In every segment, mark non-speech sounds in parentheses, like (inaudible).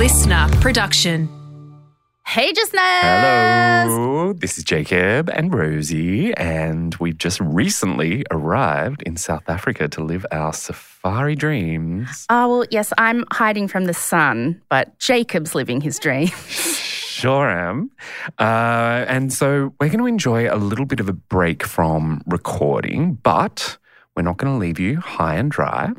listener production. Hey, just Hello, this is Jacob and Rosie, and we've just recently arrived in South Africa to live our safari dreams. Oh, well, yes, I'm hiding from the sun, but Jacob's living his dream. (laughs) Sure am. Uh, and so we're going to enjoy a little bit of a break from recording, but we're not going to leave you high and dry.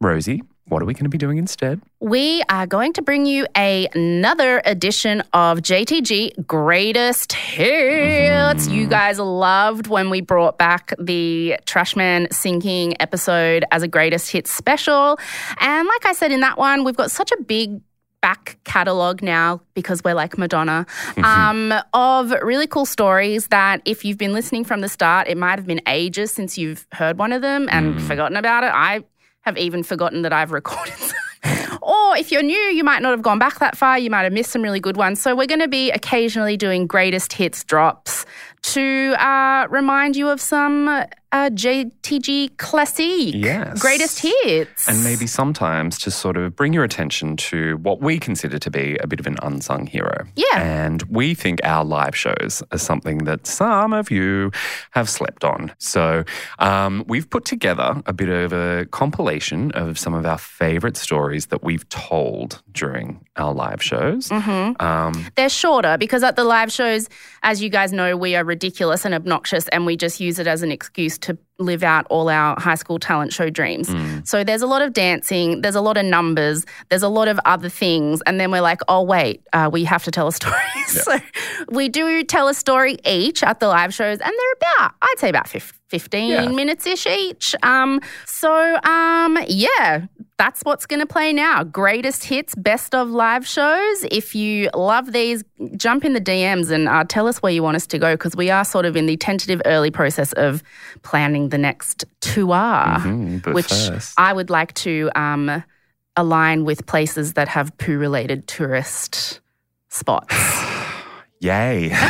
Rosie, what are we going to be doing instead? We are going to bring you a, another edition of JTG Greatest Hits. You mm-hmm. guys loved when we brought back the Trashman sinking episode as a Greatest Hits special. And like I said in that one, we've got such a big back catalogue now because we're like Madonna mm-hmm. um, of really cool stories that if you've been listening from the start, it might have been ages since you've heard one of them and mm. forgotten about it. I have even forgotten that I've recorded (laughs) or if you're new, you might not have gone back that far. You might have missed some really good ones. So we're going to be occasionally doing greatest hits drops to uh, remind you of some uh, JTG classic Yes. greatest hits. And maybe sometimes to sort of bring your attention to what we consider to be a bit of an unsung hero. Yeah. And we think our live shows are something that some of you have slept on. So um, we've put together a bit of a compilation of some of our favorite stories that we've told during our live shows. Mm-hmm. Um, They're shorter because at the live shows, as you guys know, we are ridiculous and obnoxious, and we just use it as an excuse to live out all our high school talent show dreams. So there's a lot of dancing, there's a lot of numbers, there's a lot of other things, and then we're like, oh wait, uh, we have to tell a story. (laughs) so we do tell a story each at the live shows, and they're about, I'd say, about fif- 15 Yeah. minutes ish each. Um, so um, yeah, that's what's going to play now. Greatest hits, best of live shows. If you love these, jump in the DMs and uh, tell us where you want us to go because we are sort of in the tentative early process of planning the next tour, Mhm, which first- I would like to um, align with places that have poo related tourist spots. (sighs) yay. (laughs)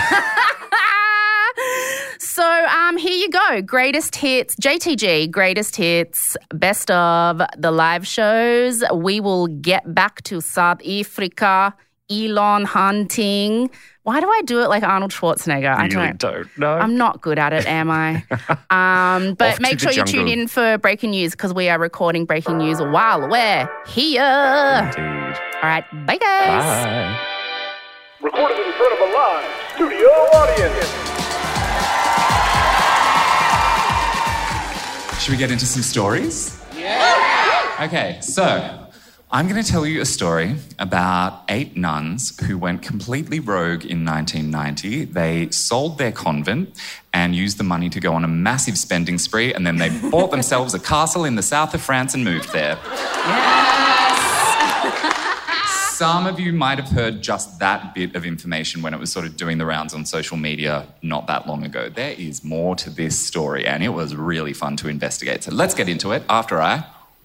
so um, here you go. Greatest hits, JTG, greatest hits, best of the live shows. We will get back to South Africa, Elon hunting. Why do I do it like Arnold Schwarzenegger? I really don't. don't know. I'm not good at it, am I? (laughs) um, but Off make sure you tune in for breaking news because we are recording breaking news while we're here. Indeed. All right, bye guys. Bye. Recorded in front of a live studio audience. Should we get into some stories? Yeah. Okay, so I'm going to tell you a story about eight nuns who went completely rogue in 1990. They sold their convent and used the money to go on a massive spending spree, and then they (laughs) bought themselves a castle in the south of France and moved there. Yes! Some of you might have heard just that bit of information when it was sort of doing the rounds on social media not that long ago. There is more to this story, and it was really fun to investigate. So let's get into it after I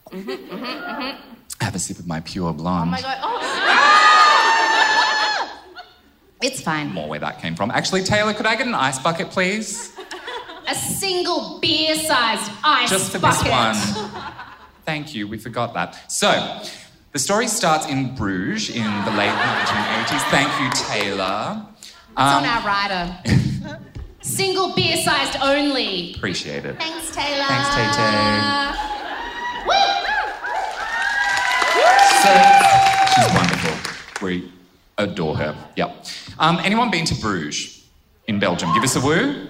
mm-hmm, mm-hmm, mm-hmm. Have a sip of my pure blonde. Oh my god. Oh. (laughs) It's fine. More where that came from. Actually, Taylor, could I get an ice bucket, please? A single beer-sized ice bucket. Just for bucket. this one. Thank you, we forgot that. So, the story starts in Bruges in the late 1980s. Thank you, Taylor. It's Um, on our rider. (laughs) single beer-sized only. appreciate it. Thanks, Taylor. Thanks, Tay-Tay. Woo! She's wonderful. We adore her. Yep. Um, anyone been to Bruges in Belgium? Give us a woo.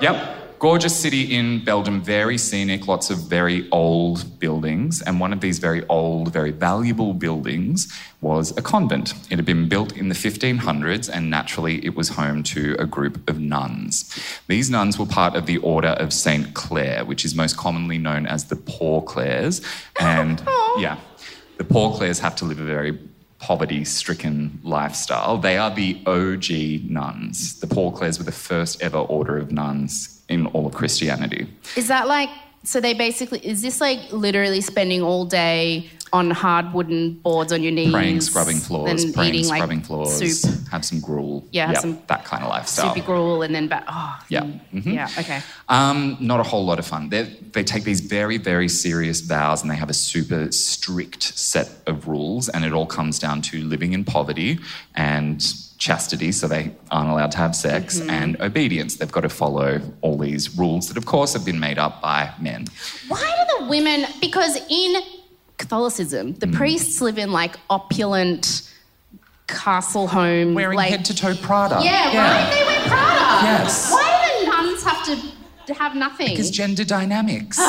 Yep. Gorgeous city in Belgium, very scenic, lots of very old buildings. And one of these very old, very valuable buildings was a convent. It had been built in the 1500s, and naturally, it was home to a group of nuns. These nuns were part of the Order of St. Clare, which is most commonly known as the Poor Clares. And (laughs) yeah, the Poor Clares have to live a very poverty stricken lifestyle. They are the OG nuns. The Poor Clares were the first ever order of nuns in all of Christianity. Is that like so? They basically is this like literally spending all day on hard wooden boards on your knees. Praying, scrubbing floors, then praying, eating, like, scrubbing floors, Soup, have some gruel. Yeah, have Yep, some that kind of lifestyle. soupy gruel, and then back. Oh, Yeah. mm, Mhm. Yeah, okay. Um, not a whole lot of fun. They they take these very very serious vows, and they have a super strict set of rules, and it all comes down to living in poverty and chastity, so they aren't allowed to have sex, Mm-hmm. and obedience. They've got to follow all these rules that, of course, have been made up by men. Why do the women? Because in Catholicism, the priests live in like opulent castle home, Wearing like head to toe Prada. yeah, right. They wear Prada. Yes. Why do the nuns have to to have nothing? Because gender dynamics. (gasps)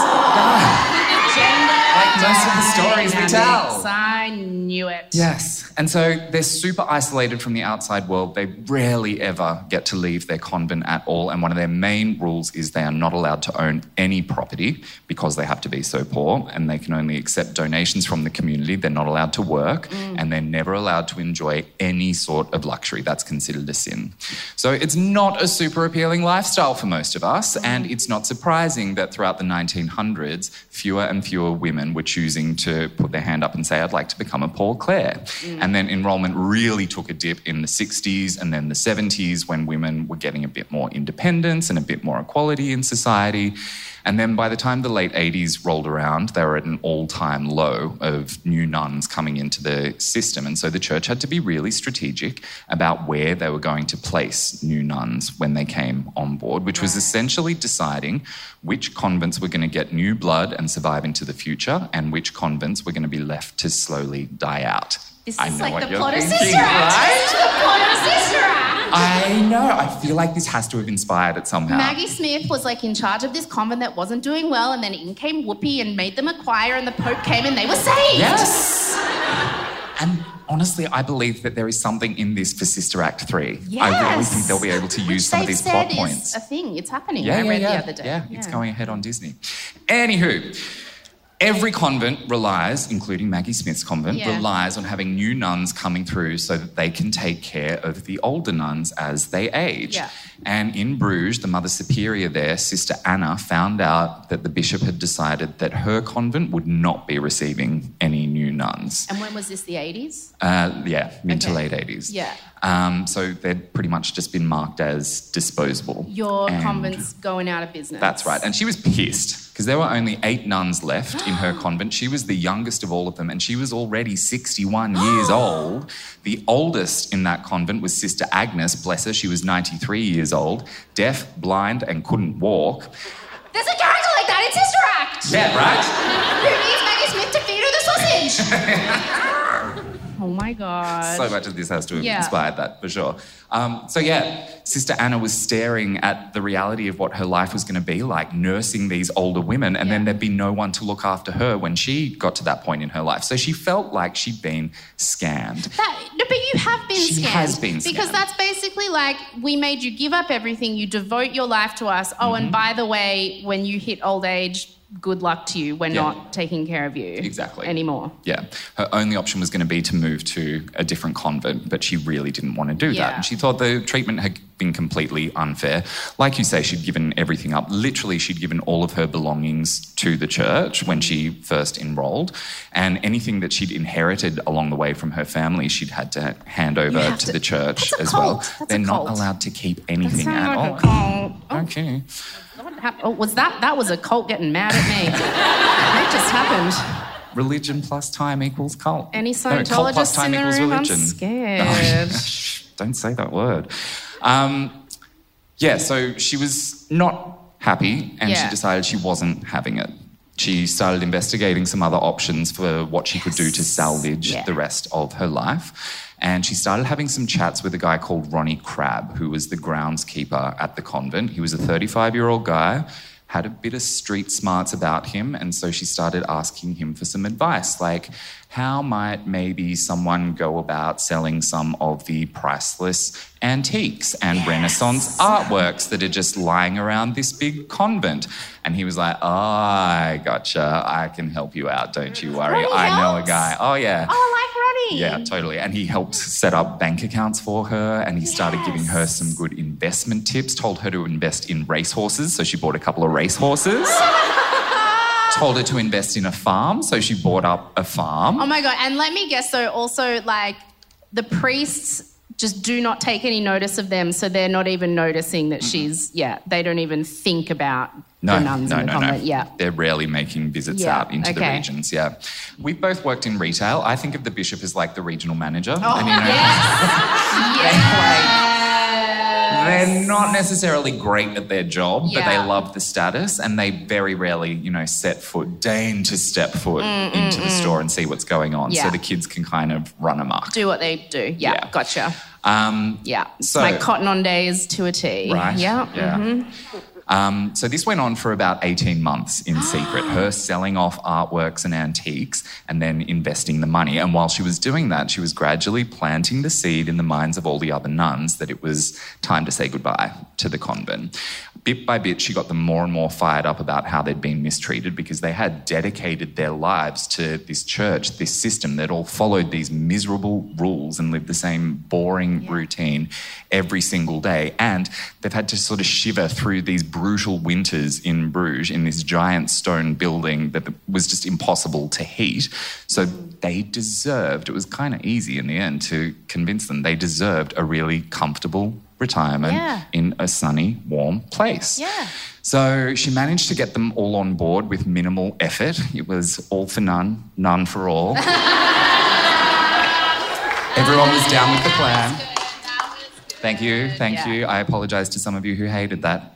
Gender Like ah, most of the stories we tell. I knew it. Yes. And so they're super isolated from the outside world. They rarely ever get to leave their convent at all. And one of their main rules is they are not allowed to own any property because they have to be so poor and they can only accept donations from the community. They're not allowed to work mm. and they're never allowed to enjoy any sort of luxury. That's considered a sin. So it's not a super appealing lifestyle for most of us. And mm. it's not surprising that throughout the 1900s, fewer and fewer women were choosing to put their hand up and say, I'd like to become a Poor Clare. Mm. And then enrollment really took a dip in the 60s and then the 70s when women were getting a bit more independence and a bit more equality in society. And then by the time the late 80s rolled around, they were at an all time low of new nuns coming into the system. And so the church had to be really strategic about where they were going to place new nuns when they came on board, which was essentially deciding which convents were going to get new blood and survive into the future and which convents were going to be left to slowly die out. This I is like the plot of Sister Act. right? The plot of Sister Act. I know. I feel like this has to have inspired it somehow. Maggie Smith was like in charge of this convent that wasn't doing well, and then in came Whoopi and made them a choir, and the Pope came and they were saved. Yes. And honestly, I believe that there is something in this for Sister Act 3. Yes. I really think they'll be able to Which use some of these said plot is a thing. It's happening. Yeah, I yeah, read yeah. the other day. Yeah, it's going ahead on Disney. Anywho, every convent relies, including Maggie Smith's convent, Yeah. relies on having new nuns coming through so that they can take care of the older nuns as they age. Yeah. And in Bruges, the Mother Superior there, Sister Anna, found out that the bishop had decided that her convent would not be receiving any new nuns. And when was this? The 80s? Uh, yeah, mid to late 80s. Yeah. Um, so they'd pretty much just been marked as disposable. Your And- convent's going out of business. That's right. And she was pissed because there were only eight nuns left in her (gasps) convent. She was the youngest of all of them and she was already 61 years (gasps) old. The oldest in that convent was Sister Agnes, bless her. She was 93 years old, deaf, blind, and couldn't walk. There's a character like that in Sister Act. Yeah, right? Who needs Maggie Smith to feed her the sausage? (laughs) oh my god. So much of this has to have Yeah. inspired that, for sure. Um, so, yeah, Sister Anna was staring at the reality of what her life was going to be like, nursing these older women, and then there'd be no one to look after her when she got to that point in her life. So she felt like she'd been scammed. That, but you have been She scammed. has been scammed. Because that's basically like we made you give up everything, you devote your life to us. Oh, Mm-hmm. and by the way, when you hit old age, good luck to you. We're Yeah. not taking care of you Exactly. anymore. Yeah. Her only option was going to be to move to a different convent, but she really didn't want to do Yeah. that. And she thought the treatment had been completely unfair. Like you say, she'd given everything up. Literally, she'd given all of her belongings to the church when she first enrolled. And anything that she'd inherited along the way from her family, she'd had to hand over to, to- the church as cult. well. That's They're not allowed to keep anything at all. Okay. What hap- oh, was that that was a cult getting mad at me? (laughs) that just happened. Religion plus time equals cult. Any No, cult plus time in the equals room? I'm scared. (laughs) Don't say that word. Um, yeah, so she was not happy and she decided she wasn't having it. She started investigating some other options for what she could do to salvage Yeah. the rest of her life. And she started having some chats with a guy called Ronnie Crabb, who was the groundskeeper at the convent. He was a 35 year old guy, had a bit of street smarts about him. And so she started asking him for some advice, like, how might maybe someone go about selling some of the priceless antiques and Renaissance artworks that are just lying around this big convent? And he was like, oh, I gotcha. I can help you out. Don't you worry. I know a guy. Oh, yeah. Oh, I like Ronnie. Yeah, totally. And he helped set up bank accounts for her and he started giving her some good investment tips, told her to invest in racehorses. So she bought a couple of racehorses. (laughs) told her to invest in a farm, so she bought up a farm. Oh my god! And let me guess. So also like the priests just do not take any notice of them, so they're not even noticing that mm-hmm. she's yeah. They don't even think about No, the nuns no, in the no, convent. no. Yeah. They're rarely making visits Yeah, out into the regions. Yeah. We've both worked in retail. I think of the bishop as like the regional manager. Oh, and, you know, (laughs) They're not necessarily great at their job, but they love the status and they very rarely, you know, set foot, deign to step foot mm, mm, into the mm. store and see what's going on. Mm, Yeah. So the kids can kind of run amok. Do what they do. Yeah, Yeah. gotcha. Um, Yeah. So- like cotton on days to a T. Right. Yeah. Yeah. mhm. Um, so this went on for about 18 months in (gasps) secret, her selling off artworks and antiques and then investing the money. And while she was doing that, she was gradually planting the seed in the minds of all the other nuns that it was time to say goodbye to the convent. Bit by bit, she got them more and more fired up about how they'd been mistreated because they had dedicated their lives to this church, this system. They'd all followed these miserable rules and lived the same boring routine every single day. And they've had to sort of shiver through these brutal winters in Bruges in this giant stone building that was just impossible to heat. So they deserved, it was kind of easy in the end to convince them, they deserved a really comfortable retirement Yeah. in a sunny, warm place. Yeah. So she managed to get them all on board with minimal effort. It was all for none, none for all. (laughs) Everyone was down with the plan. Thank you, thank Yeah. you. I apologize to some of you who hated that.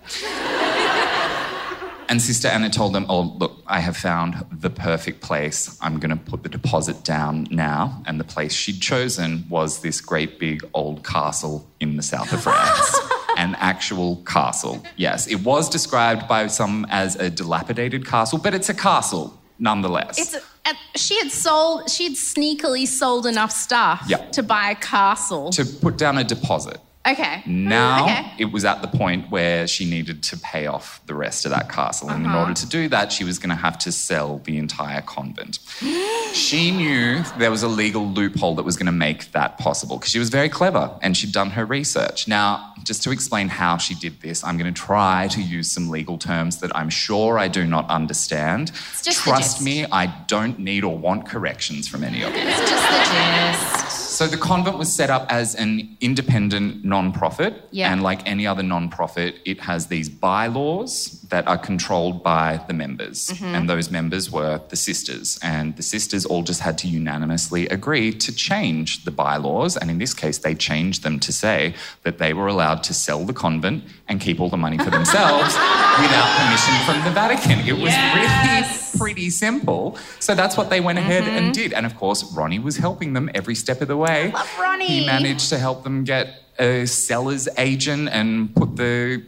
And Sister Anna told them, Oh, look, I have found the perfect place. I'm going to put the deposit down now. And the place she'd chosen was this great big old castle in the south of France. (laughs) An actual castle. Yes, it was described by some as a dilapidated castle, but it's a castle nonetheless. It's a, and she had sold. She had sneakily sold enough stuff Yeah. to buy a castle. to put down a deposit. Okay. Now Okay. it was at the point where she needed to pay off the rest of that castle. And in Uh-huh. order to do that, she was going to have to sell the entire convent. (gasps) she knew there was a legal loophole that was going to make that possible because she was very clever and she'd done her research. Now, just to explain how she did this, I'm going to try to use some legal terms that I'm sure I do not understand. just the Trust me, I don't need or want corrections from any of you. It's just the gist. So the convent was set up as an independent non-profit, Yeah. and like any other non-profit, it has these bylaws that are controlled by the members, Mm-hmm. and those members were the sisters, and the sisters all just had to unanimously agree to change the bylaws, and in this case, they changed them to say that they were allowed to sell the convent and keep all the money for themselves (laughs) without permission from the Vatican. It was Yes. really pretty simple. So that's what they went ahead Mm-hmm. and did. And of course, Ronnie was helping them every step of the way. Love Ronnie. He managed to help them get a seller's agent and put the,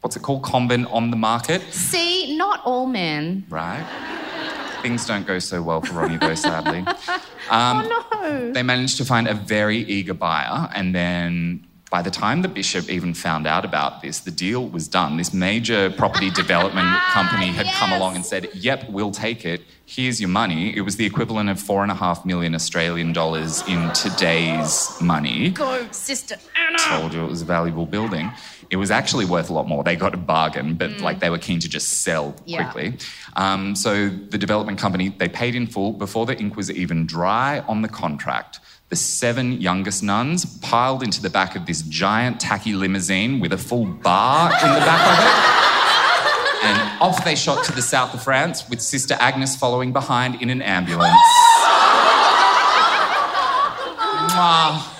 what's it called, convent on the market. See, not all men. Right? Things don't go so well for Ronnie, though, sadly. (laughs) Um, oh no. They managed to find a very eager buyer, and then by the time the bishop even found out about this, the deal was done. This major property (laughs) development company had come along and said, Yep, we'll take it. Here's your money. It was the equivalent of four and a half million Australian dollars in today's money. Go, sister Anna. Told you it was a valuable building. It was actually worth a lot more. They got a bargain, but like they were keen to just sell Mm. Yeah. quickly. Um, so the development company they paid in full before the ink was even dry on the contract. The seven youngest nuns piled into the back of this giant tacky limousine with a full bar in the back of it. (laughs) And off they shot to the south of France with Sister Agnes following behind in an ambulance. (laughs) Mwah.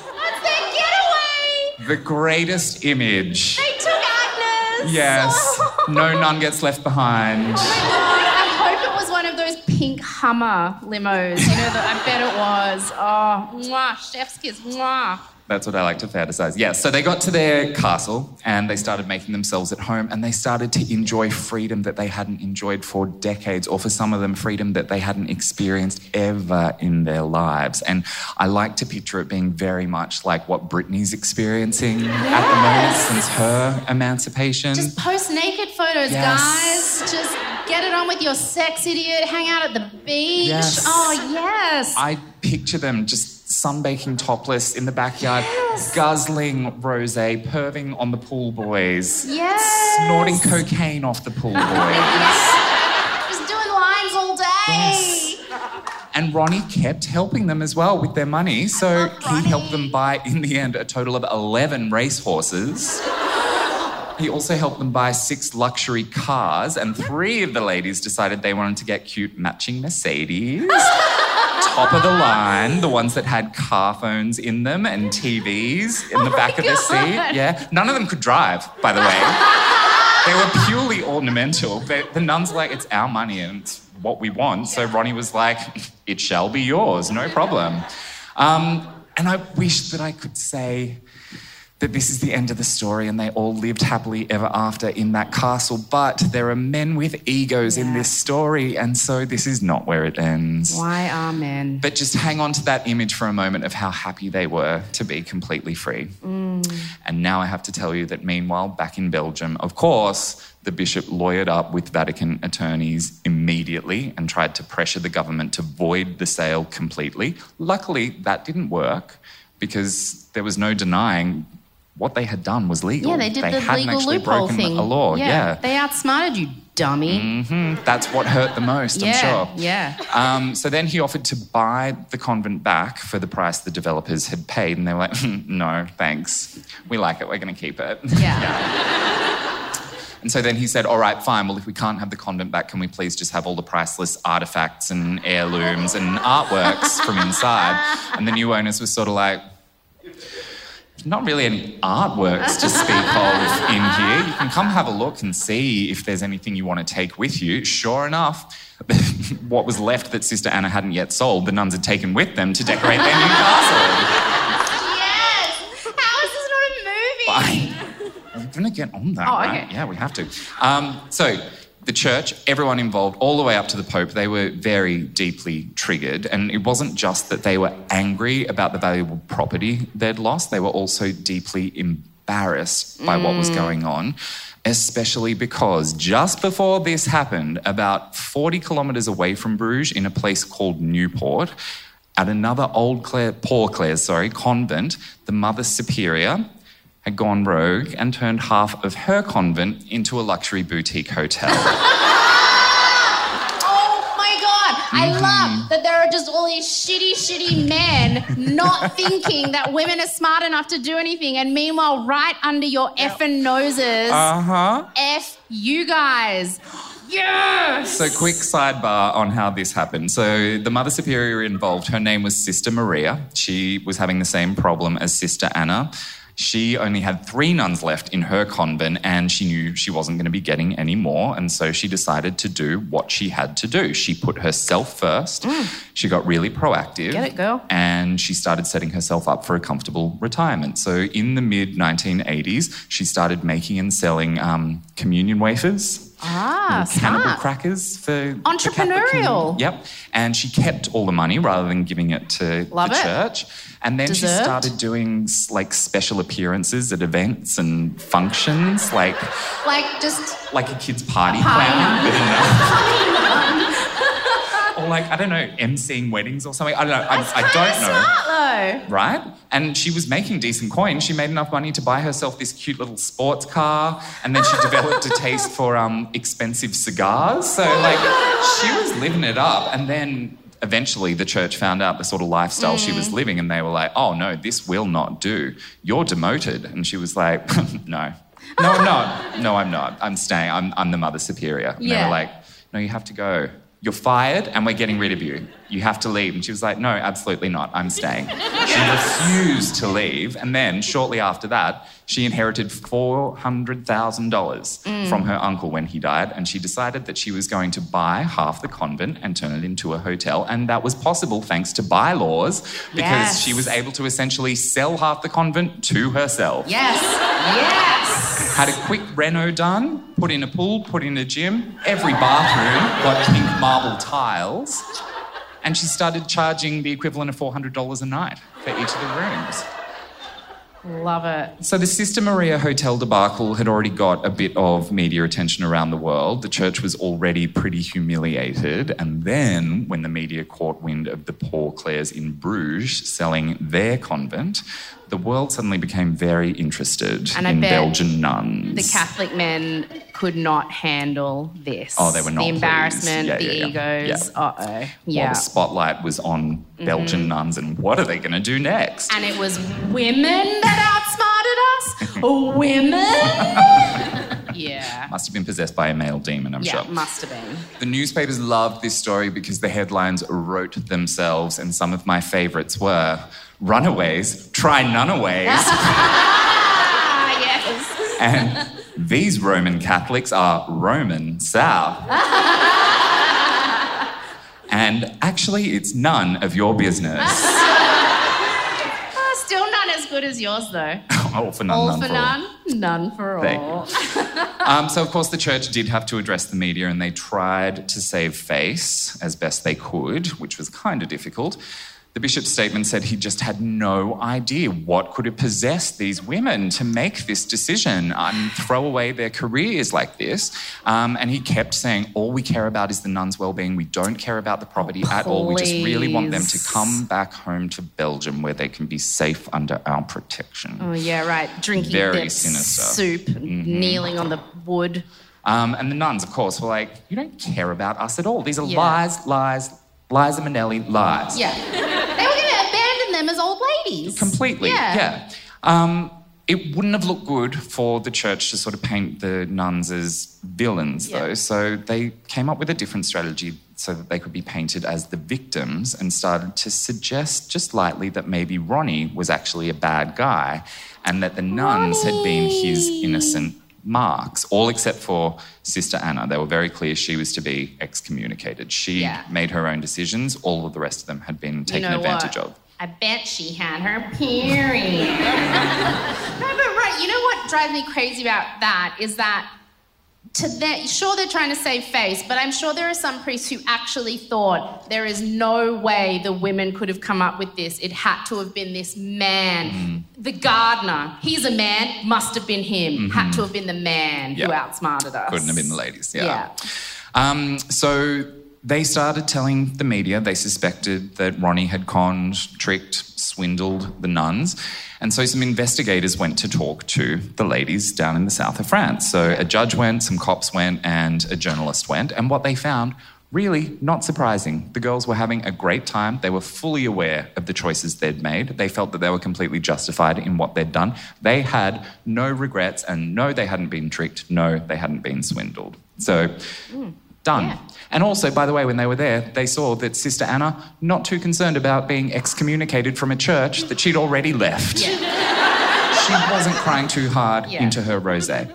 That's their getaway. The greatest image. They took Agnes. Yes. (laughs) No nun gets left behind. Oh my god, I hope it was one of those pink Hummer limos. You know, that I bet it was. Oh, mwah, chef's kiss, mwah. That's what I like to fantasize. Yes. So they got to their castle and they started making themselves at home and they started to enjoy freedom that they hadn't enjoyed for decades, or for some of them, freedom that they hadn't experienced ever in their lives. And I like to picture it being very much like what Britney's experiencing at the moment since her emancipation. Just post naked photos, Yes. guys. Just get it on with your sex idiot. Hang out at the beach. Yes. Oh, yes. I picture them just sunbaking topless in the backyard, yes. guzzling rose, perving on the pool boys, yes. snorting cocaine off the pool boys. (laughs) yes. Just doing lines all day. Yes. And Ronnie kept helping them as well with their money. So he helped them buy, in the end, a total of 11 racehorses. (laughs) He also helped them buy six luxury cars, and three of the ladies decided they wanted to get cute matching Mercedes. (laughs) Top of the line, the ones that had car phones in them and TVs in the back of the seat. Yeah. None of them could drive, by the way. they were purely ornamental. They, the nuns were like, it's our money and it's what we want. So Ronnie was like, it shall be yours, no problem. Um, and I wish that I could say, that this is the end of the story and they all lived happily ever after in that castle. But there are men with egos in this story, and so this is not where it ends. Why are men? But just hang on to that image for a moment of how happy they were to be completely free. Mm. And now I have to tell you that meanwhile, back in Belgium, of course, the bishop lawyered up with Vatican attorneys immediately and tried to pressure the government to void the sale completely. Luckily, that didn't work because there was no denying what they had done was legal. Yeah, they did the hadn't legal actually loophole broken thing. a law. Yeah. They outsmarted you, dummy. Mm-hmm. That's what hurt the most, yeah. I'm sure. Yeah. Um, so then he offered to buy the convent back for the price the developers had paid, and they were like, "Hmm, no, thanks. We like it. We're going to keep it. (laughs) Yeah. And so then he said, all right, fine. Well, if we can't have the convent back, can we please just have all the priceless artifacts and heirlooms and artworks from inside? (laughs) And the new owners were sort of like, not really any artworks to speak (laughs) of in here. You can come have a look and see if there's anything you want to take with you. Sure enough, (laughs) what was left that Sister Anna hadn't yet sold, the nuns had taken with them to decorate their new castle. Yes! How is this not a movie? We're going to get on that, Oh, right? okay. Yeah, we have to. Um, so, the church, everyone involved, all the way up to the Pope, they were very deeply triggered. And it wasn't just that they were angry about the valuable property they'd lost, they were also deeply embarrassed by what was mm. going on. Especially because just before this happened, about 40 kilometres away from Bruges, in a place called Newport, at another old Clare, Poor Clare's, sorry, convent, the Mother Superior had gone rogue and turned half of her convent into a luxury boutique hotel. (laughs) Oh my god! I Mm-hmm. love that there are just all these shitty, shitty men not (laughs) thinking that women are smart enough to do anything, and meanwhile, right under your effing noses, Uh huh. F you guys. Yes! So, quick sidebar on how this happened. So, the Mother Superior involved, her name was Sister Maria. She was having the same problem as Sister Anna. She only had three nuns left in her convent, and she knew she wasn't going to be getting any more. And so she decided to do what she had to do. She put herself first. She got really proactive. Get it, girl. And she started setting herself up for a comfortable retirement. So, in the mid 1980s, she started making and selling um, communion wafers Ah, cannibal smart. crackers for Entrepreneurial. community. Yep. And she kept all the money rather than giving it to Love the it. church. And then she started doing like special appearances at events and functions, like Like, just like a kid's party Party clown, but in a- or like I don't know, emceeing weddings or something. I don't know. I, I don't know Smart though. right? And she was making decent coin. She made enough money to buy herself this cute little sports car, and then she (laughs) developed a taste for um, expensive cigars. So like, she was living it up. And then eventually, the church found out the sort of lifestyle she was living, and they were like, "Oh no, this will not do. You're demoted." And she was like, (laughs) "No." No, I'm not. No, I'm not. I'm staying. I'm, I'm the mother superior. And they were like, no, you have to go. You're fired and we're getting rid of you. You have to leave. And she was like, no, absolutely not. I'm staying. She (laughs) refused to leave. And then shortly after that, she inherited $400,000 mm. from her uncle when he died. And she decided that she was going to buy half the convent and turn it into a hotel. And that was possible thanks to bylaws because Yes. she was able to essentially sell half the convent to herself Yes. Yes. had a quick reno done, put in a pool, put in a gym. Every bathroom got pink marble tiles. And she started charging the equivalent of $400 a night for each of the rooms. Love it. So the Sister Maria Hotel debacle had already got a bit of media attention around the world. The church was already pretty humiliated. And then, when the media caught wind of the Poor Clares in Bruges selling their convent, the world suddenly became very interested in Belgian nuns. The Catholic men could not handle this. Oh, they were not The embarrassment, Yeah, the yeah, egos. Yeah. Uh oh. Yeah. Mm-hmm. the spotlight was on Belgian nuns and what are they going to do next? and it was women that outsmarted us? women? (laughs) yeah. Must have been possessed by a male demon, I'm Yeah, sure. must have been. The newspapers loved this story because the headlines wrote themselves, and some of my favorites were Runaways, Try Nunaways. (laughs) Ah, yes. and These Roman Catholics are Roman South. and actually, it's none of your business. Ah, (laughs) still none as good as yours, though. (laughs) All for none, all none for for all. none, none for all. (laughs) Um, so, of course, the church did have to address the media and they tried to save face as best they could, which was kind of difficult. The bishop's statement said he just had no idea what could have possessed these women to make this decision and throw away their careers like this. Um, and he kept saying, All we care about is the nuns' well being. We don't care about the property at all. We just really want them to come back home to Belgium where they can be safe under our protection. Oh, yeah, right. Drinking Very sinister. soup, kneeling on the wood. Um, and the nuns, of course, were like, You don't care about us at all. These are Yeah. lies, lies, Liza Minnelli lies. Yeah. they were going to abandon them as old ladies. Completely. Yeah. Yeah. Um, it wouldn't have looked good for the church to sort of paint the nuns as villains, Yeah. though. So they came up with a different strategy so that they could be painted as the victims and started to suggest just lightly that maybe Ronnie was actually a bad guy and that the nuns had been his innocent marks, all except for Sister Anna. They were very clear she was to be excommunicated. She Yeah. made her own decisions, all of the rest of them had been taken you know advantage what? of. I bet she had her period. (laughs) no, but right. You know what drives me crazy about that is that to that, sure they're trying to save face, but I'm sure there are some priests who actually thought there is no way the women could have come up with this. It had to have been this man, Mm-hmm. the gardener. He's a man, must have been him. Had to have been the man who Mm-hmm. Outsmarted us. Couldn't have been the ladies. Yeah. Yeah. Um, so they started telling the media they suspected that Ronnie had conned, tricked, swindled the nuns. And so some investigators went to talk to the ladies down in the south of France. So a judge went, some cops went, and a journalist went. And what they found, really not surprising. The girls were having a great time. They were fully aware of the choices they'd made. They felt that they were completely justified in what they'd done. They had no regrets, and no, they hadn't been tricked. No, they hadn't been swindled. So, hmm. Done. Yeah. And also, by the way, when they were there, they saw that Sister Anna, not too concerned about being excommunicated from a church that she'd already left. (laughs) She wasn't crying too hard Yeah. into her rosé.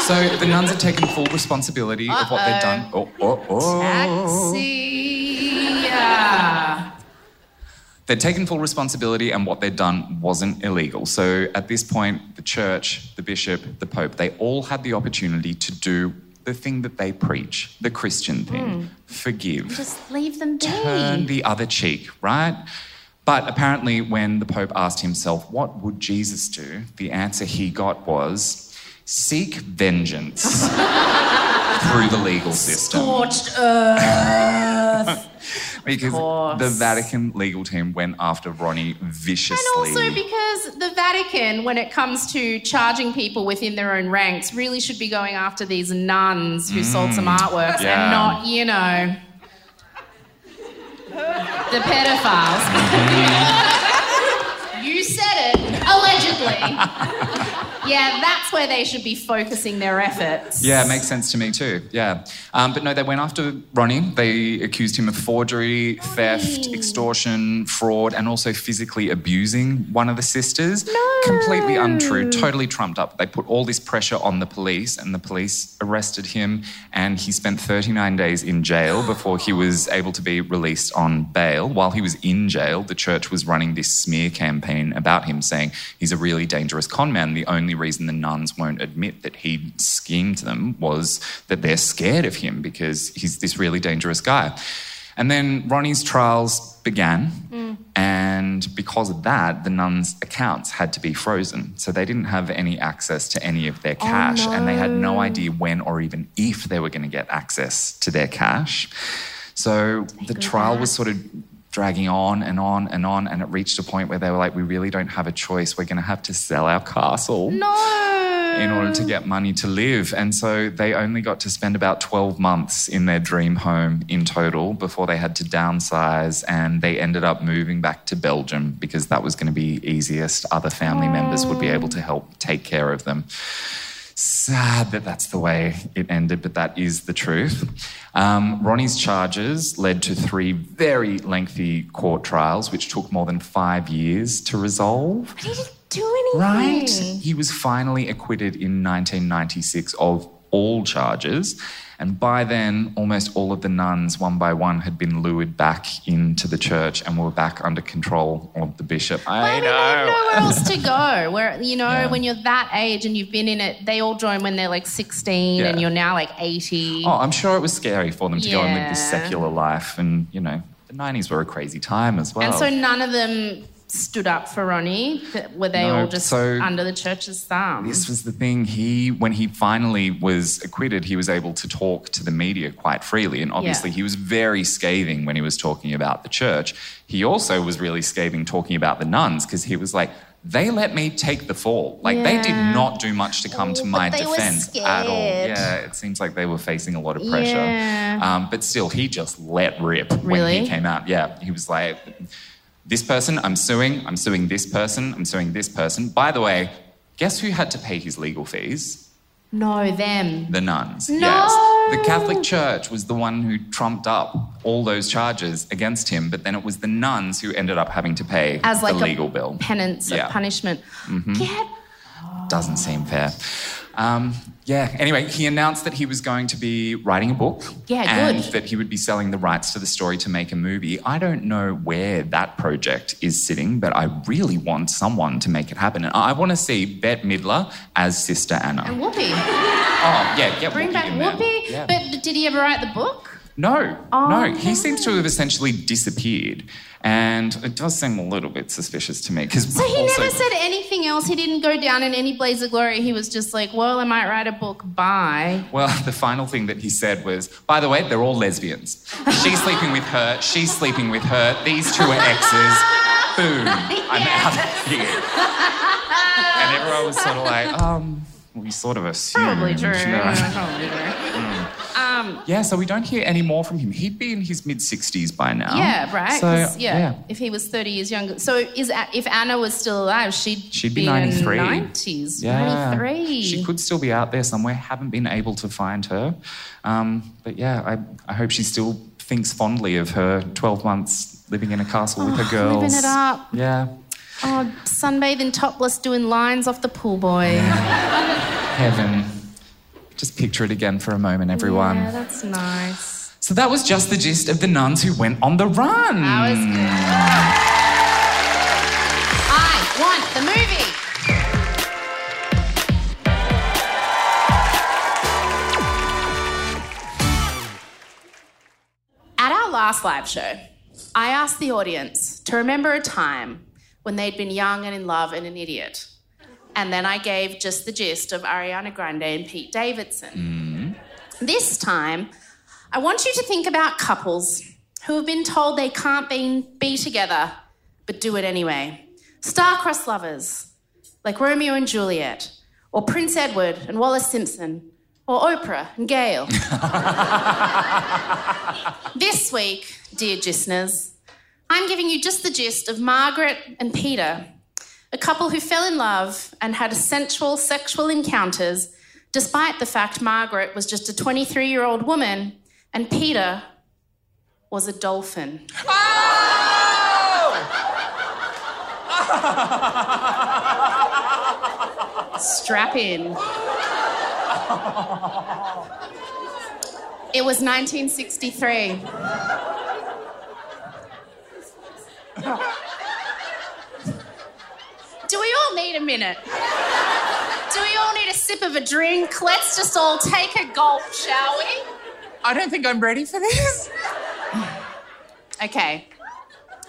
So the nuns had taken full responsibility of what they'd done. Oh, oh, oh. Taxi. Yeah. They'd taken full responsibility, and what they'd done wasn't illegal. So at this point, the church, the bishop, the pope, they all had the opportunity to do the thing that they preach, the Christian thing hmm. forgive. Just leave them be. turn the other cheek, right? But apparently, when the Pope asked himself, what would Jesus do? The answer he got was, seek vengeance (laughs) through the legal system. Scorched earth. (laughs) Because course. the Vatican legal team went after Ronnie viciously. And also because the Vatican, when it comes to charging people within their own ranks, really should be going after these nuns who sold some mm. artworks Yeah. and not, you know, the pedophiles. Mm. (laughs) you said it, allegedly. (laughs) yeah, that's where they should be focusing their efforts. Yeah, it makes sense to me too. Yeah. Um, but no, they went after Ronnie. They accused him of forgery, theft, extortion, fraud, and also physically abusing one of the sisters. No. Completely untrue, totally trumped up. They put all this pressure on the police, and the police arrested him, and he spent 39 days in jail before he was able to be released on bail. While he was in jail, the church was running this smear campaign about him, saying he's a really dangerous con man. The only reason the nuns won't admit that he schemed them was that they're scared of him because he's this really dangerous guy. And then Ronnie's trials began, and because of that, the nuns' accounts had to be frozen. So they didn't have any access to any of their oh, cash, and they had no idea when or even if they were going to get access to their cash. So the trial was sort of dragging on and on and on, and it reached a point where they were like, "We really don't have a choice. We're going to have to sell our castle." No. in order to get money to live. And so they only got to spend about 12 months in their dream home in total before they had to downsize and they ended up moving back to Belgium because that was going to be easiest. Other family members would be able to help take care of them. Sad that that's the way it ended, but that is the truth. Um, Ronnie's charges led to three very lengthy court trials, which took more than five years to resolve. He didn't do anything. Right. He was finally acquitted in 1996 of all charges. And by then, almost all of the nuns, one by one, had been lured back into the church and were back under control of the bishop. Well, I I mean, they have know. nowhere else to go. (laughs) Where you know, Yeah. when you're that age and you've been in it, they all join when they're like 16, Yeah. and you're now like 80. Oh, I'm sure it was scary for them to go and live this secular life. And, you know, the 90s were a crazy time as well. And so none of them stood up for Ronnie. Were they No, all just so- under the church's thumb? This was the thing. He, when he finally was acquitted, he was able to talk to the media quite freely. And obviously, Yeah. he was very scathing when he was talking about the church. He also was really scathing talking about the nuns because he was like, they let me take the fall. Like, they did not do much to come to Oh, my but they were defense at all. Yeah, it seems like they were facing a lot of pressure. Yeah. Um, but still, he just let rip when he came out. Yeah, he was like, this person, I'm suing, I'm suing this person, I'm suing this person. By the way, guess who had to pay his legal fees? no, them. The nuns. No! Yes. The Catholic Church was the one who trumped up all those charges against him, but then it was the nuns who ended up having to pay As like the legal a bill. penance, Yeah. Mm-hmm. punishment. Get Doesn't seem fair. Um, yeah, anyway, he announced that he was going to be writing a book. Yeah, and good. that he would be selling the rights to the story to make a movie. I don't know where that project is sitting, but I really want someone to make it happen. And I want to see Bette Midler as Sister Anna. and Whoopi. oh, yeah, get Bring Whoopi back. Whoopi. Yeah. But did he ever write the book? No, Oh, no. He seems to have essentially disappeared. And it does seem a little bit suspicious to me. Because So he never said anything else. He didn't go down in any blaze of glory. He was just like, well, I might write a book. Bye. Well, (laughs) the final thing that he said was, by the way, they're all lesbians. She's sleeping with her, she's sleeping with her, these two are exes. (laughs) Boom, I'm out of here. And everyone was sort of like, um, we sort of assumed. Probably true. Probably true. Um, Yeah, so we don't hear any more from him. He'd be in his mid 60s by now. yeah, right. So, 'Cause, yeah, If he was 30 years younger. So is if Anna was still alive, she'd, She'd be in 93. her 90s. Yeah. 93. She could still be out there somewhere. Haven't been able to find her. Um, but yeah, I, I hope she still thinks fondly of her 12 months living in a castle with her girls. Oh, living it up. Yeah. Oh, sunbathing topless doing lines off the pool boy. (laughs) Heaven. Just picture it again for a moment, everyone. Yeah, that's nice. So that was just the gist of the nuns who went on the run. That was good. I want the movie. At our last live show, I asked the audience to remember a time when they'd been young and in love and an idiot. And then I gave just the gist of Ariana Grande and Pete Davidson. Mm-hmm. This time, I want you to think about couples who have been told they can't be, be together, but do it anyway. Star-crossed lovers, like Romeo and Juliet, or Prince Edward and Wallis Simpson, or Oprah and Gayle. (laughs) this week, dear listeners, I'm giving you just the gist of Margaret and Peter, a couple who fell in love and had sensual sexual encounters, despite the fact Margaret was just a 23 year old woman and Peter was a dolphin. (laughs) Strap in. It was 1963. (laughs) Do we all need a minute? Do we all need a sip of a drink? Let's just all take a gulp, shall we? I don't think I'm ready for this. Okay.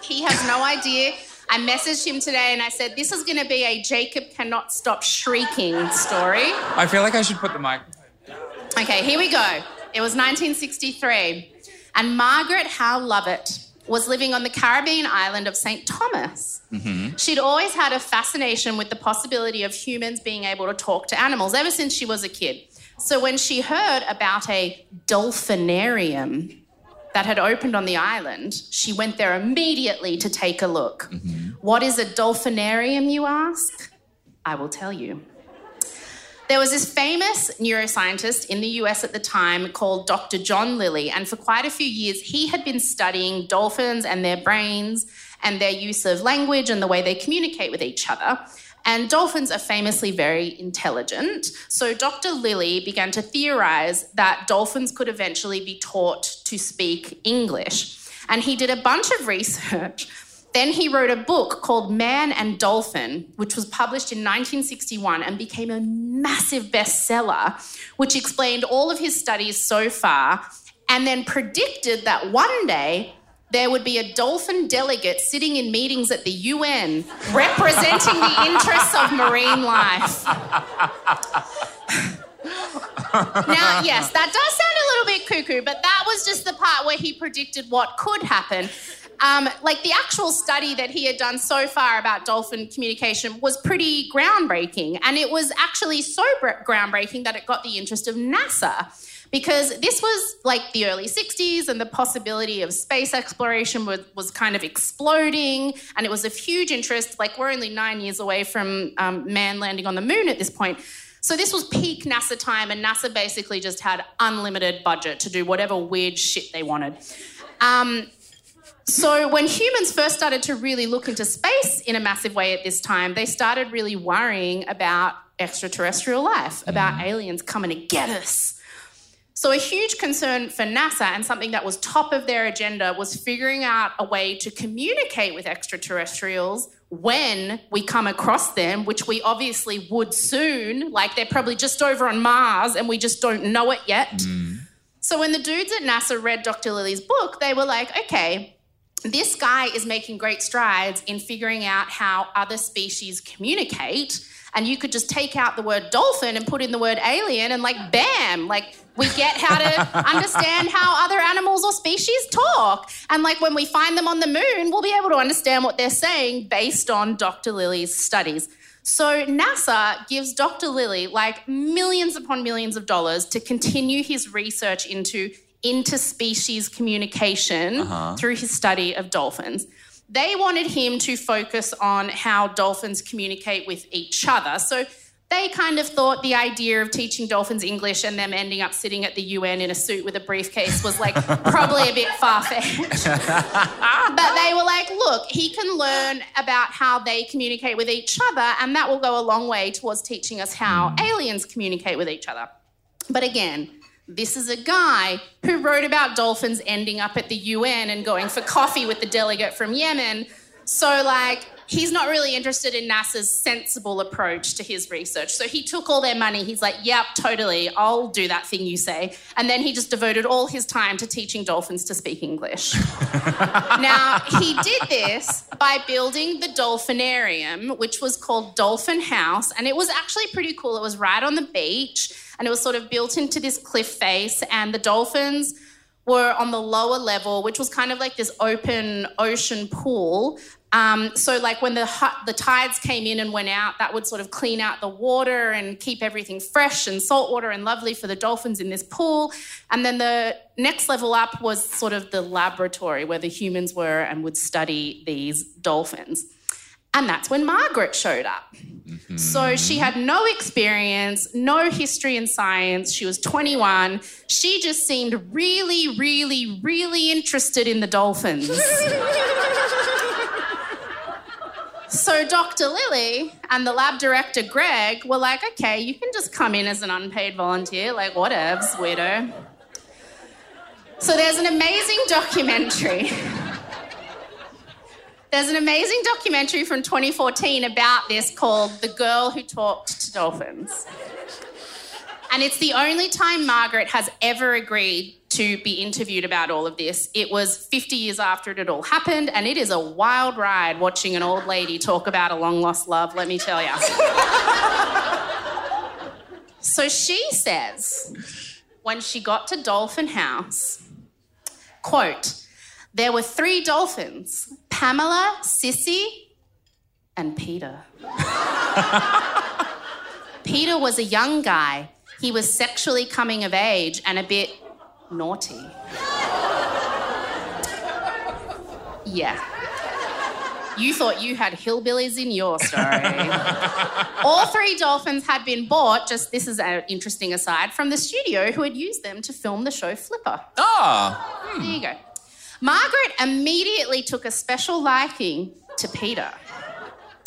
He has no idea. I messaged him today and I said, This is going to be a Jacob cannot stop shrieking story. I feel like I should put the mic. Okay, here we go. It was 1963. And Margaret Howe Lovett was living on the Caribbean island of St. Thomas. Mm-hmm. She'd always had a fascination with the possibility of humans being able to talk to animals ever since she was a kid. So when she heard about a dolphinarium that had opened on the island, she went there immediately to take a look. Mm-hmm. What is a dolphinarium, you ask? I will tell you. There was this famous neuroscientist in the US at the time called Dr. John Lilly, and for quite a few years, he had been studying dolphins and their brains and their use of language and the way they communicate with each other. And dolphins are famously very intelligent. So Dr. Lilly began to theorize that dolphins could eventually be taught to speak English. And he did a bunch of research. Then he wrote a book called Man and Dolphin, which was published in 1961 and became a massive bestseller, which explained all of his studies so far and then predicted that one day there would be a dolphin delegate sitting in meetings at the UN representing the (laughs) interests of marine life. now, yes, that does sound a little bit cuckoo, but that was just the part where he predicted what could happen. Um, like the actual study that he had done so far about dolphin communication was pretty groundbreaking, and it was actually so br- groundbreaking that it got the interest of NASA. Because this was like the early 60s and the possibility of space exploration was, was kind of exploding. And it was of huge interest. Like we're only nine years away from um, man landing on the moon at this point. So this was peak nasa time and nasa basically just had unlimited budget to do whatever weird shit they wanted. Um, so, when humans first started to really look into space in a massive way at this time, they started really worrying about extraterrestrial life, about mm. aliens coming to get us. So, a huge concern for NASA and something that was top of their agenda was figuring out a way to communicate with extraterrestrials when we come across them, which we obviously would soon. Like they're probably just over on Mars and we just don't know it yet. Mm. So, when the dudes at NASA read Dr. Lilly's book, they were like, okay, this guy is making great strides in figuring out how other species communicate. And you could just take out the word dolphin and put in the word alien, and like, bam, like we get how to (laughs) understand how other animals or species talk. And like when we find them on the moon, we'll be able to understand what they're saying based on Dr. Lilly's studies. So NASA gives Dr. Lilly like millions upon millions of dollars to continue his research into interspecies communication uh-huh. through his study of dolphins. They wanted him to focus on how dolphins communicate with each other. So they kind of thought the idea of teaching dolphins English and them ending up sitting at the UN in a suit with a briefcase was like (laughs) probably a bit far fetched. (laughs) but they were like, look, he can learn about how they communicate with each other, and that will go a long way towards teaching us how hmm. aliens communicate with each other. But again, this is a guy who wrote about dolphins ending up at the UN and going for coffee with the delegate from Yemen. So, like, he's not really interested in NASA's sensible approach to his research. So, he took all their money. He's like, yep, totally, I'll do that thing you say. And then he just devoted all his time to teaching dolphins to speak English. (laughs) now, he did this by building the dolphinarium, which was called Dolphin House. And it was actually pretty cool. It was right on the beach and it was sort of built into this cliff face, and the dolphins were on the lower level, which was kind of like this open ocean pool. Um, so, like when the the tides came in and went out, that would sort of clean out the water and keep everything fresh and saltwater and lovely for the dolphins in this pool. And then the next level up was sort of the laboratory where the humans were and would study these dolphins. And that's when Margaret showed up. Mm-hmm. So she had no experience, no history in science. She was 21. She just seemed really, really, really interested in the dolphins. (laughs) so Dr. Lilly and the lab director, Greg, were like, okay, you can just come in as an unpaid volunteer, like, whatevs, weirdo. So there's an amazing documentary. (laughs) There's an amazing documentary from 2014 about this called The Girl Who Talked to Dolphins. And it's the only time Margaret has ever agreed to be interviewed about all of this. It was 50 years after it had all happened, and it is a wild ride watching an old lady talk about a long lost love, let me tell you. so she says, when she got to Dolphin House, quote, there were three dolphins Pamela, Sissy, and Peter. (laughs) Peter was a young guy. He was sexually coming of age and a bit naughty. Yeah. You thought you had hillbillies in your story. (laughs) All three dolphins had been bought, just this is an interesting aside, from the studio who had used them to film the show Flipper. Ah, There you go. Margaret immediately took a special liking to Peter.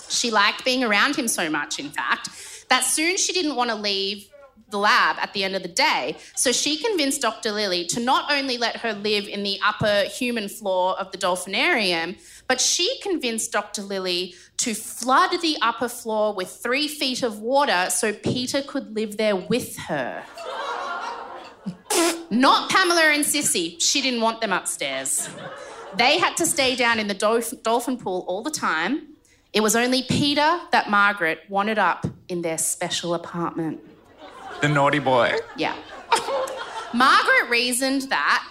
She liked being around him so much, in fact, that soon she didn't want to leave the lab at the end of the day. So she convinced Dr. Lilly to not only let her live in the upper human floor of the dolphinarium, but she convinced Dr. Lilly to flood the upper floor with three feet of water so Peter could live there with her. Not Pamela and Sissy. She didn't want them upstairs. They had to stay down in the dolph- dolphin pool all the time. It was only Peter that Margaret wanted up in their special apartment. the naughty boy. Yeah. Margaret reasoned that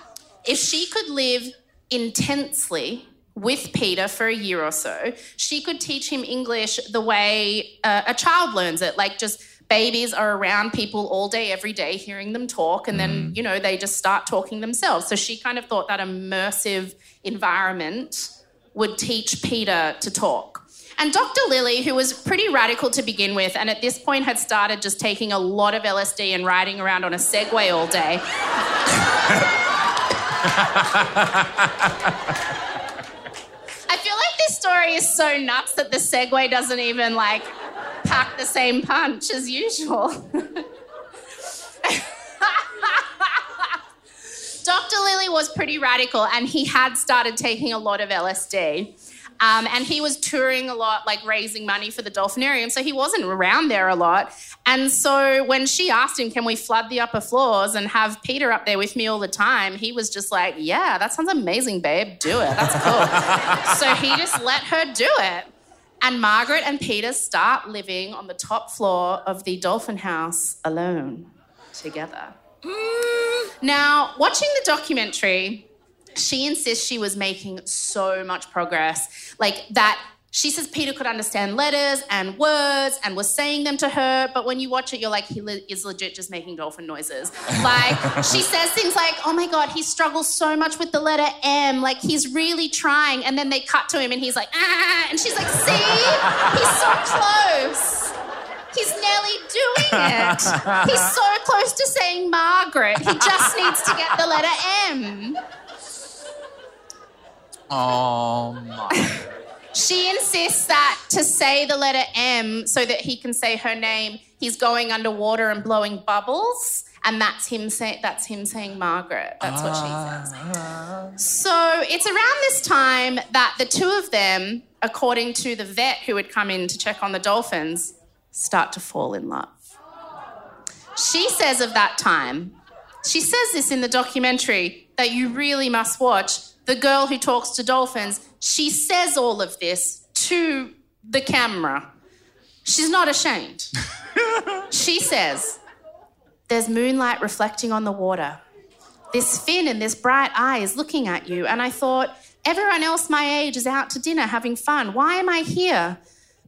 if she could live intensely with Peter for a year or so, she could teach him English the way uh, a child learns it. Like, just babies are around people all day, every day, hearing them talk, and then, mm. you know, they just start talking themselves. So she kind of thought that immersive environment would teach Peter to talk. And Dr. Lilly, who was pretty radical to begin with, and at this point had started just taking a lot of LSD and riding around on a Segway all day. (laughs) I feel like this story is so nuts that the Segway doesn't even like pack the same punch as usual. Dr. Lilly was pretty radical and he had started taking a lot of LSD. Um, and he was touring a lot, like raising money for the dolphinarium. So he wasn't around there a lot. And so when she asked him, Can we flood the upper floors and have Peter up there with me all the time? He was just like, Yeah, that sounds amazing, babe. Do it. That's cool. (laughs) so he just let her do it. And Margaret and Peter start living on the top floor of the dolphin house alone together. Now, watching the documentary, she insists she was making so much progress. Like that, she says Peter could understand letters and words and was saying them to her, but when you watch it, you're like, he le- is legit just making dolphin noises. (laughs) Like, she says things like, oh my God, he struggles so much with the letter M. Like, he's really trying. And then they cut to him and he's like, ah. And she's like, see? He's so close. He's nearly doing it. He's so close to saying Margaret. He just needs to get the letter M. Oh my. She insists that to say the letter M so that he can say her name, he's going underwater and blowing bubbles. And that's him say, that's him saying Margaret. That's what she says. So it's around this time that the two of them, according to the vet who had come in to check on the dolphins, start to fall in love. She says of that time, she says this in the documentary that you really must watch. The girl who talks to dolphins, she says all of this to the camera. She's not ashamed. (laughs) she says, There's moonlight reflecting on the water. This fin and this bright eye is looking at you. And I thought, everyone else my age is out to dinner having fun. Why am I here?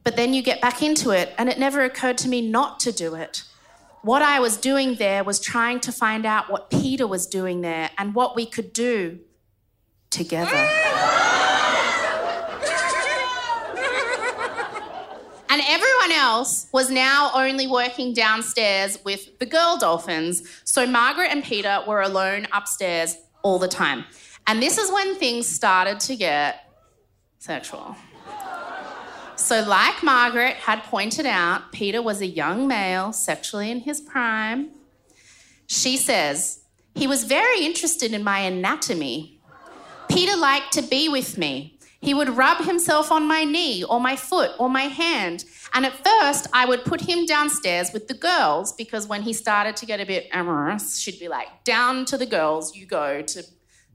But then you get back into it, and it never occurred to me not to do it. What I was doing there was trying to find out what Peter was doing there and what we could do together. And everyone else was now only working downstairs with the girl dolphins. So Margaret and Peter were alone upstairs all the time. And this is when things started to get sexual. So, like Margaret had pointed out, Peter was a young male, sexually in his prime. She says, he was very interested in my anatomy. Peter liked to be with me. He would rub himself on my knee or my foot or my hand. And at first, I would put him downstairs with the girls because when he started to get a bit amorous, she'd be like, down to the girls, you go to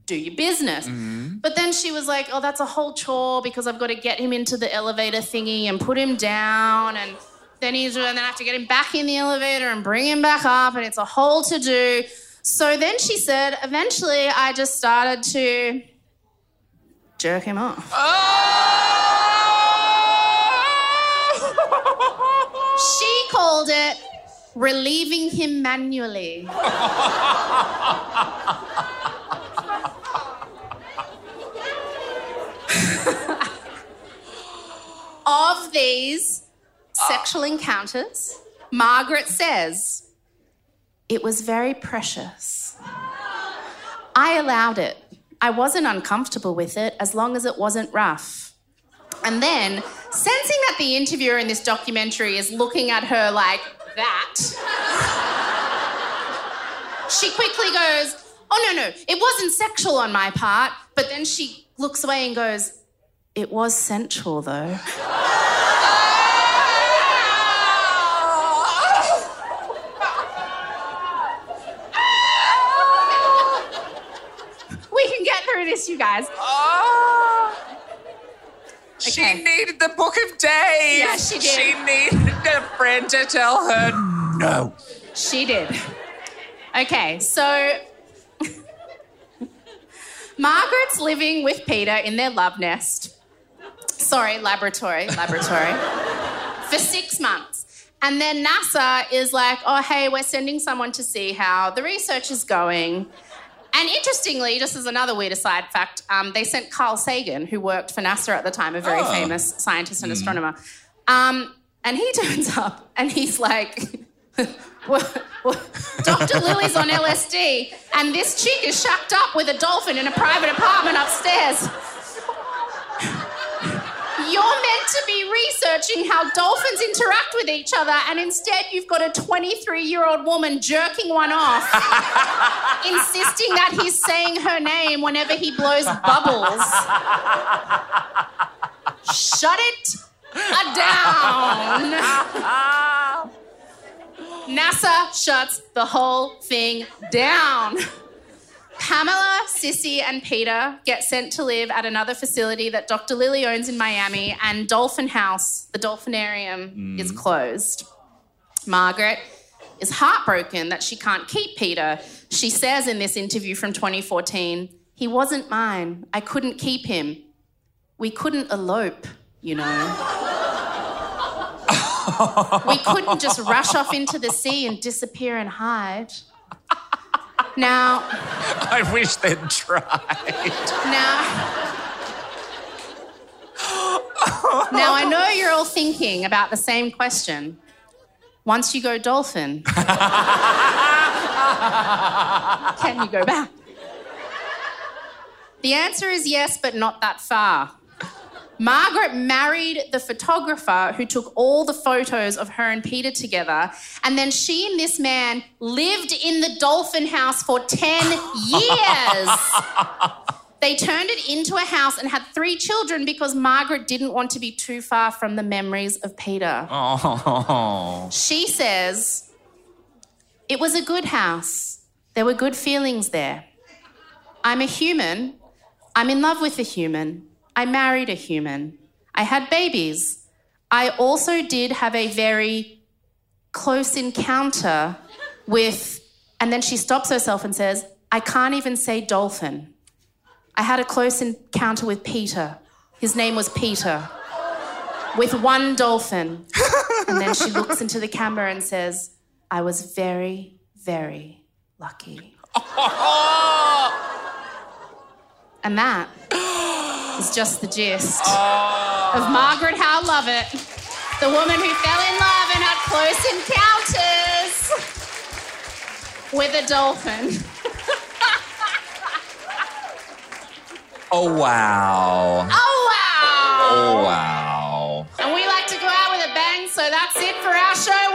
do your business. Mm-hmm. But then she was like, oh, that's a whole chore because I've got to get him into the elevator thingy and put him down. And then he's, and then I have to get him back in the elevator and bring him back up. And it's a whole to do. So then she said, eventually, I just started to jerk him off. Oh! She called it relieving him manually. of these sexual encounters, Margaret says, it was very precious. I allowed it. I wasn't uncomfortable with it as long as it wasn't rough. And then, sensing that the interviewer in this documentary is looking at her like that, (laughs) she quickly goes, Oh, no, no, it wasn't sexual on my part. But then she looks away and goes, It was sensual, though. (laughs) we can get through this, you guys. Oh. She Okay. needed the book of days. Yeah, she did. She needed a friend to tell her no. She did. Okay, so (laughs) Margaret's living with Peter in their love nest. Sorry, laboratory, laboratory. (laughs) for six months. And then NASA is like, oh, hey, we're sending someone to see how the research is going. And interestingly, just as another weird aside fact, um, they sent Carl Sagan, who worked for NASA at the time, a very famous scientist and astronomer. Um, and he (laughs) turns up and he's like, (laughs) well, well, Dr. Lilly's on LSD, and this chick is shacked up with a dolphin in a private apartment upstairs. You're meant to be researching how dolphins interact with each other, and instead you've got a 23 year old woman jerking one off, (laughs) insisting that he's saying her name whenever he blows bubbles. Shut it down. (laughs) NASA shuts the whole thing down. Pamela, Sissy, and Peter get sent to live at another facility that Dr. Lilly owns in Miami, and Dolphin House, the dolphinarium, mm. is closed. Margaret is heartbroken that she can't keep Peter. She says in this interview from 2014, He wasn't mine. I couldn't keep him. We couldn't elope, you know. (laughs) we couldn't just rush off into the sea and disappear and hide. Now, (laughs) I wish they'd tried. now, now I know you're all thinking about the same question. Once you go dolphin, (laughs) can you go back? The answer is yes, but not that far. Margaret married the photographer who took all the photos of her and Peter together, and then she and this man lived in the dolphin house for 10 (laughs) years. They turned it into a house and had three children because Margaret didn't want to be too far from the memories of Peter. Oh. (laughs) She says, It was a good house. There were good feelings there. I'm a human. I'm in love with a human. I married a human. I had babies. I also did have a very close encounter with, and then she stops herself and says, I can't even say dolphin. I had a close encounter with Peter. His name was Peter. With one dolphin. And then she looks into the camera and says, I was very, very lucky. (laughs) And that is just the gist ah. of Margaret Howe Lovatt, the woman who fell in love and had close encounters with a dolphin. (laughs) Oh, wow. Oh, wow. Oh, wow. And we like to go out with a bang, so that's it for our show.